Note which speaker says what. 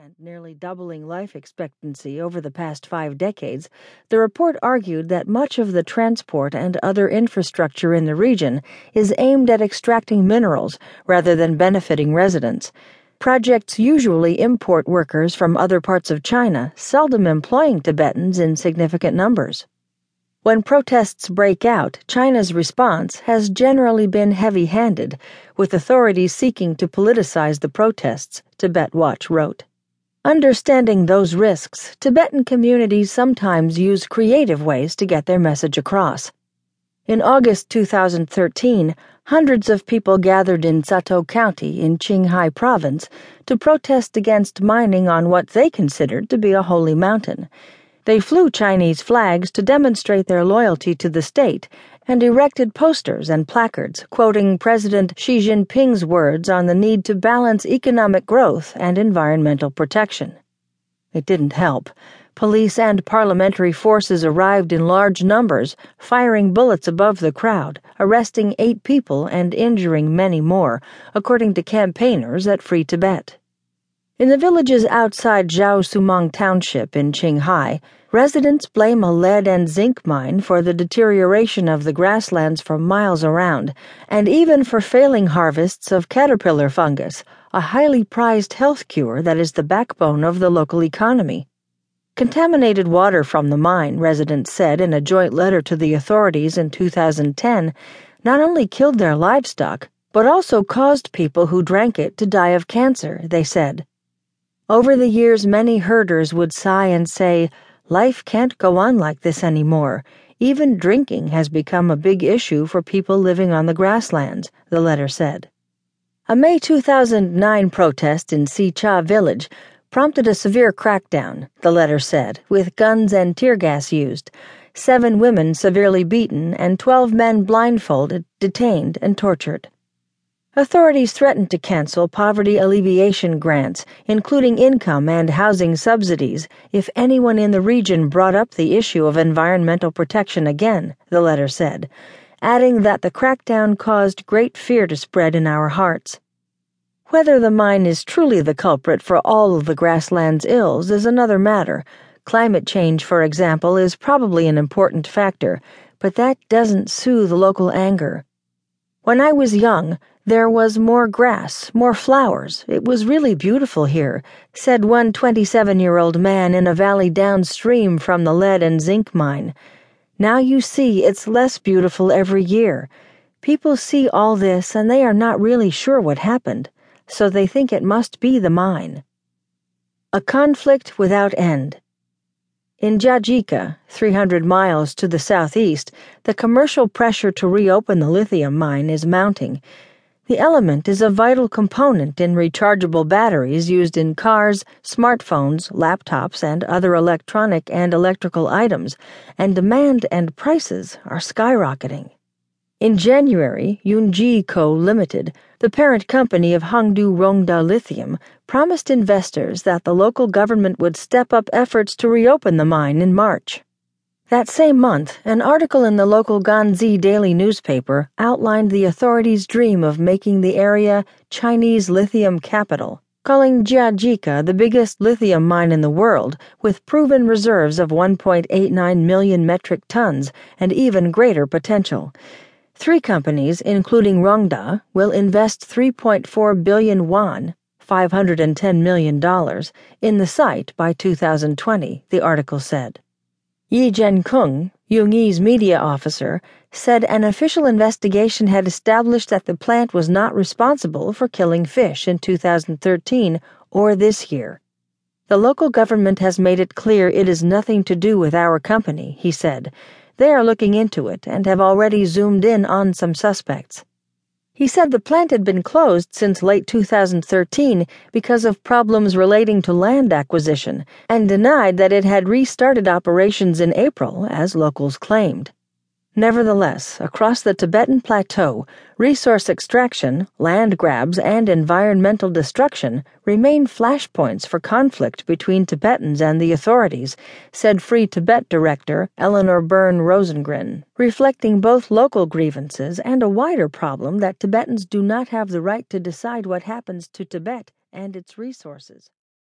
Speaker 1: and nearly doubling life expectancy over the past five decades, the report argued that much of the transport and other infrastructure in the region is aimed at extracting minerals rather than benefiting residents. Projects usually import workers from other parts of China, seldom employing Tibetans in significant numbers. When protests break out, China's response has generally been heavy handed, with authorities seeking to politicize the protests, Tibet Watch wrote. Understanding those risks, Tibetan communities sometimes use creative ways to get their message across. In August 2013, hundreds of people gathered in Sato County in Qinghai Province to protest against mining on what they considered to be a holy mountain. They flew Chinese flags to demonstrate their loyalty to the state and erected posters and placards quoting President Xi Jinping's words on the need to balance economic growth and environmental protection. It didn't help. Police and parliamentary forces arrived in large numbers, firing bullets above the crowd, arresting eight people and injuring many more, according to campaigners at Free Tibet. In the villages outside Zhao Township in Qinghai, residents blame a lead and zinc mine for the deterioration of the grasslands for miles around, and even for failing harvests of caterpillar fungus, a highly prized health cure that is the backbone of the local economy. Contaminated water from the mine, residents said in a joint letter to the authorities in 2010, not only killed their livestock, but also caused people who drank it to die of cancer, they said. Over the years, many herders would sigh and say, Life can't go on like this anymore. Even drinking has become a big issue for people living on the grasslands, the letter said. A May 2009 protest in Xicha village prompted a severe crackdown, the letter said, with guns and tear gas used, seven women severely beaten, and 12 men blindfolded, detained, and tortured. Authorities threatened to cancel poverty alleviation grants, including income and housing subsidies, if anyone in the region brought up the issue of environmental protection again, the letter said, adding that the crackdown caused great fear to spread in our hearts. Whether the mine is truly the culprit for all of the grassland's ills is another matter. Climate change, for example, is probably an important factor, but that doesn't soothe local anger. When I was young, there was more grass, more flowers. It was really beautiful here, said one 27 year old man in a valley downstream from the lead and zinc mine. Now you see it's less beautiful every year. People see all this and they are not really sure what happened, so they think it must be the mine. A conflict without end. In Jiajika, 300 miles to the southeast, the commercial pressure to reopen the lithium mine is mounting. The element is a vital component in rechargeable batteries used in cars, smartphones, laptops, and other electronic and electrical items, and demand and prices are skyrocketing. In January, Youngy Co. Limited, the parent company of Kangding Rongda Lithium, promised investors that the local government would step up efforts to reopen the mine in March. That same month, an article in the local Ganzi daily newspaper outlined the authorities' dream of making the area Chinese lithium capital, calling Jiajika the biggest lithium mine in the world, with proven reserves of 1.89 million metric tons and even greater potential. Three companies, including Rongda, will invest 3.4 billion yuan, $510 million, in the site by 2020, the article said. Yi Jiankung, Youngy's media officer, said an official investigation had established that the plant was not responsible for killing fish in 2013 or this year. The local government has made it clear it is nothing to do with our company, he said. They are looking into it and have already zoomed in on some suspects. He said the plant had been closed since late 2013 because of problems relating to land acquisition and denied that it had restarted operations in April, as locals claimed. Nevertheless, across the Tibetan Plateau, resource extraction, land grabs, and environmental destruction remain flashpoints for conflict between Tibetans and the authorities, said Free Tibet director Eleanor Byrne Rosengren, reflecting both local grievances and a wider problem that Tibetans do not have the right to decide what happens to Tibet and its resources.